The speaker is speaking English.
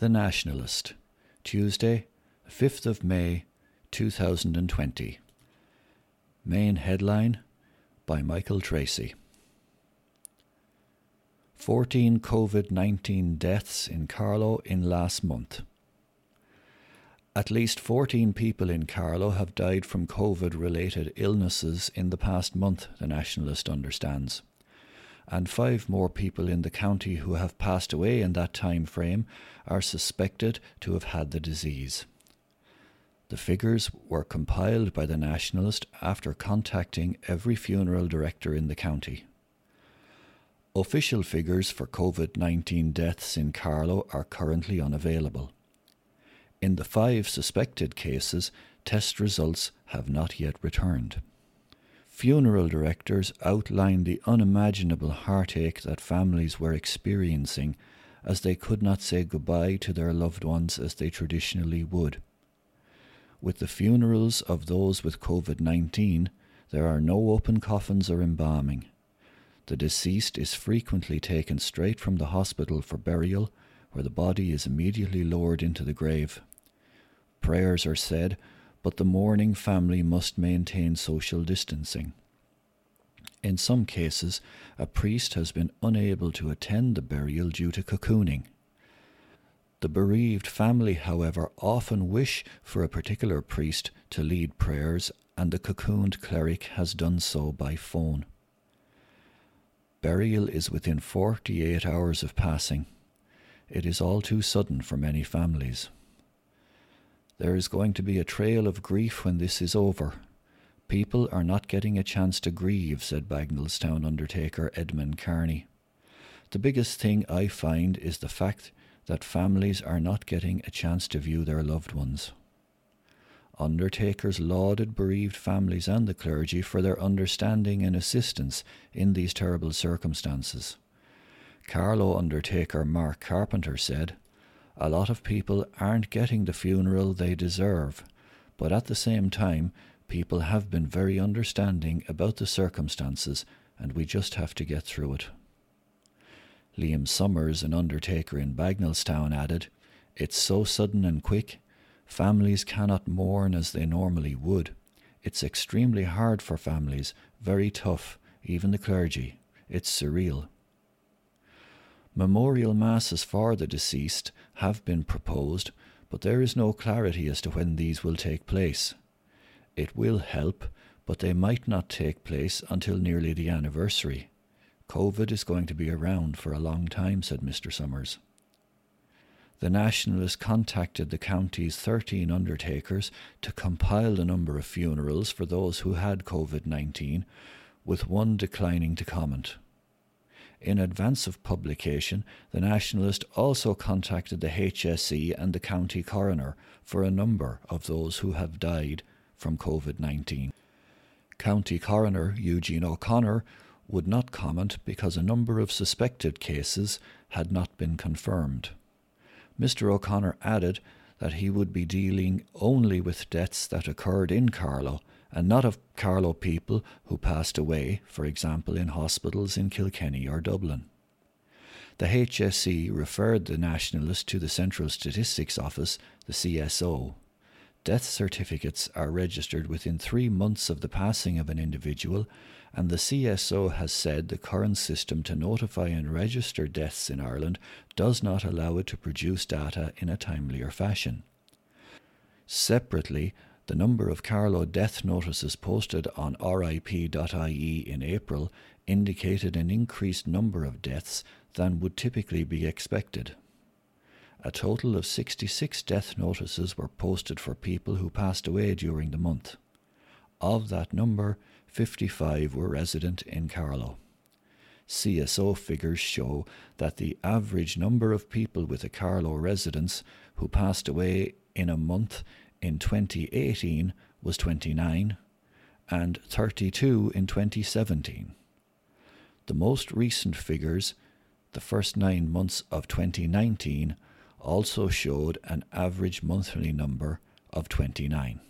The Nationalist, Tuesday, 5th of May 2020. Main headline by Michael Tracy. 14 COVID 19 deaths in Carlow in last month. At least 14 people in Carlow have died from COVID related illnesses in the past month, the Nationalist understands and five more people in the county who have passed away in that time frame are suspected to have had the disease. The figures were compiled by the Nationalist after contacting every funeral director in the county. Official figures for COVID 19 deaths in Carlow are currently unavailable. In the five suspected cases, test results have not yet returned. Funeral directors outlined the unimaginable heartache that families were experiencing as they could not say goodbye to their loved ones as they traditionally would. With the funerals of those with COVID 19, there are no open coffins or embalming. The deceased is frequently taken straight from the hospital for burial, where the body is immediately lowered into the grave. Prayers are said but the mourning family must maintain social distancing. In some cases, a priest has been unable to attend the burial due to cocooning. The bereaved family, however, often wish for a particular priest to lead prayers, and the cocooned cleric has done so by phone. Burial is within 48 hours of passing. It is all too sudden for many families. There is going to be a trail of grief when this is over. People are not getting a chance to grieve, said Bagenalstown undertaker Edmund Carney. The biggest thing I find is the fact that families are not getting a chance to view their loved ones. Undertakers lauded bereaved families and the clergy for their understanding and assistance in these terrible circumstances. Carlow undertaker Mark Carpenter said, a lot of people aren't getting the funeral they deserve, but at the same time, people have been very understanding about the circumstances, and we just have to get through it. Liam Summers, an undertaker in Bagenalstown, added, It's so sudden and quick, families cannot mourn as they normally would. It's extremely hard for families, very tough, even the clergy. It's surreal. Memorial masses for the deceased have been proposed, but there is no clarity as to when these will take place. It will help, but they might not take place until nearly the anniversary. COVID is going to be around for a long time, said Mr. Summers. The Nationalists contacted the county's 13 undertakers to compile the number of funerals for those who had COVID 19, with one declining to comment. In advance of publication, the Nationalist also contacted the HSE and the county coroner for a number of those who have died from COVID 19. County Coroner Eugene O'Connor would not comment because a number of suspected cases had not been confirmed. Mr. O'Connor added that he would be dealing only with deaths that occurred in Carlow and not of Carlow people who passed away, for example, in hospitals in Kilkenny or Dublin. The HSE referred the nationalist to the Central Statistics Office, the CSO. Death certificates are registered within three months of the passing of an individual, and the CSO has said the current system to notify and register deaths in Ireland does not allow it to produce data in a timelier fashion. Separately, the number of Carlow death notices posted on RIP.ie in April indicated an increased number of deaths than would typically be expected. A total of 66 death notices were posted for people who passed away during the month. Of that number, 55 were resident in Carlow. CSO figures show that the average number of people with a Carlow residence who passed away in a month in 2018 was 29 and 32 in 2017. The most recent figures, the first nine months of 2019, also showed an average monthly number of 29.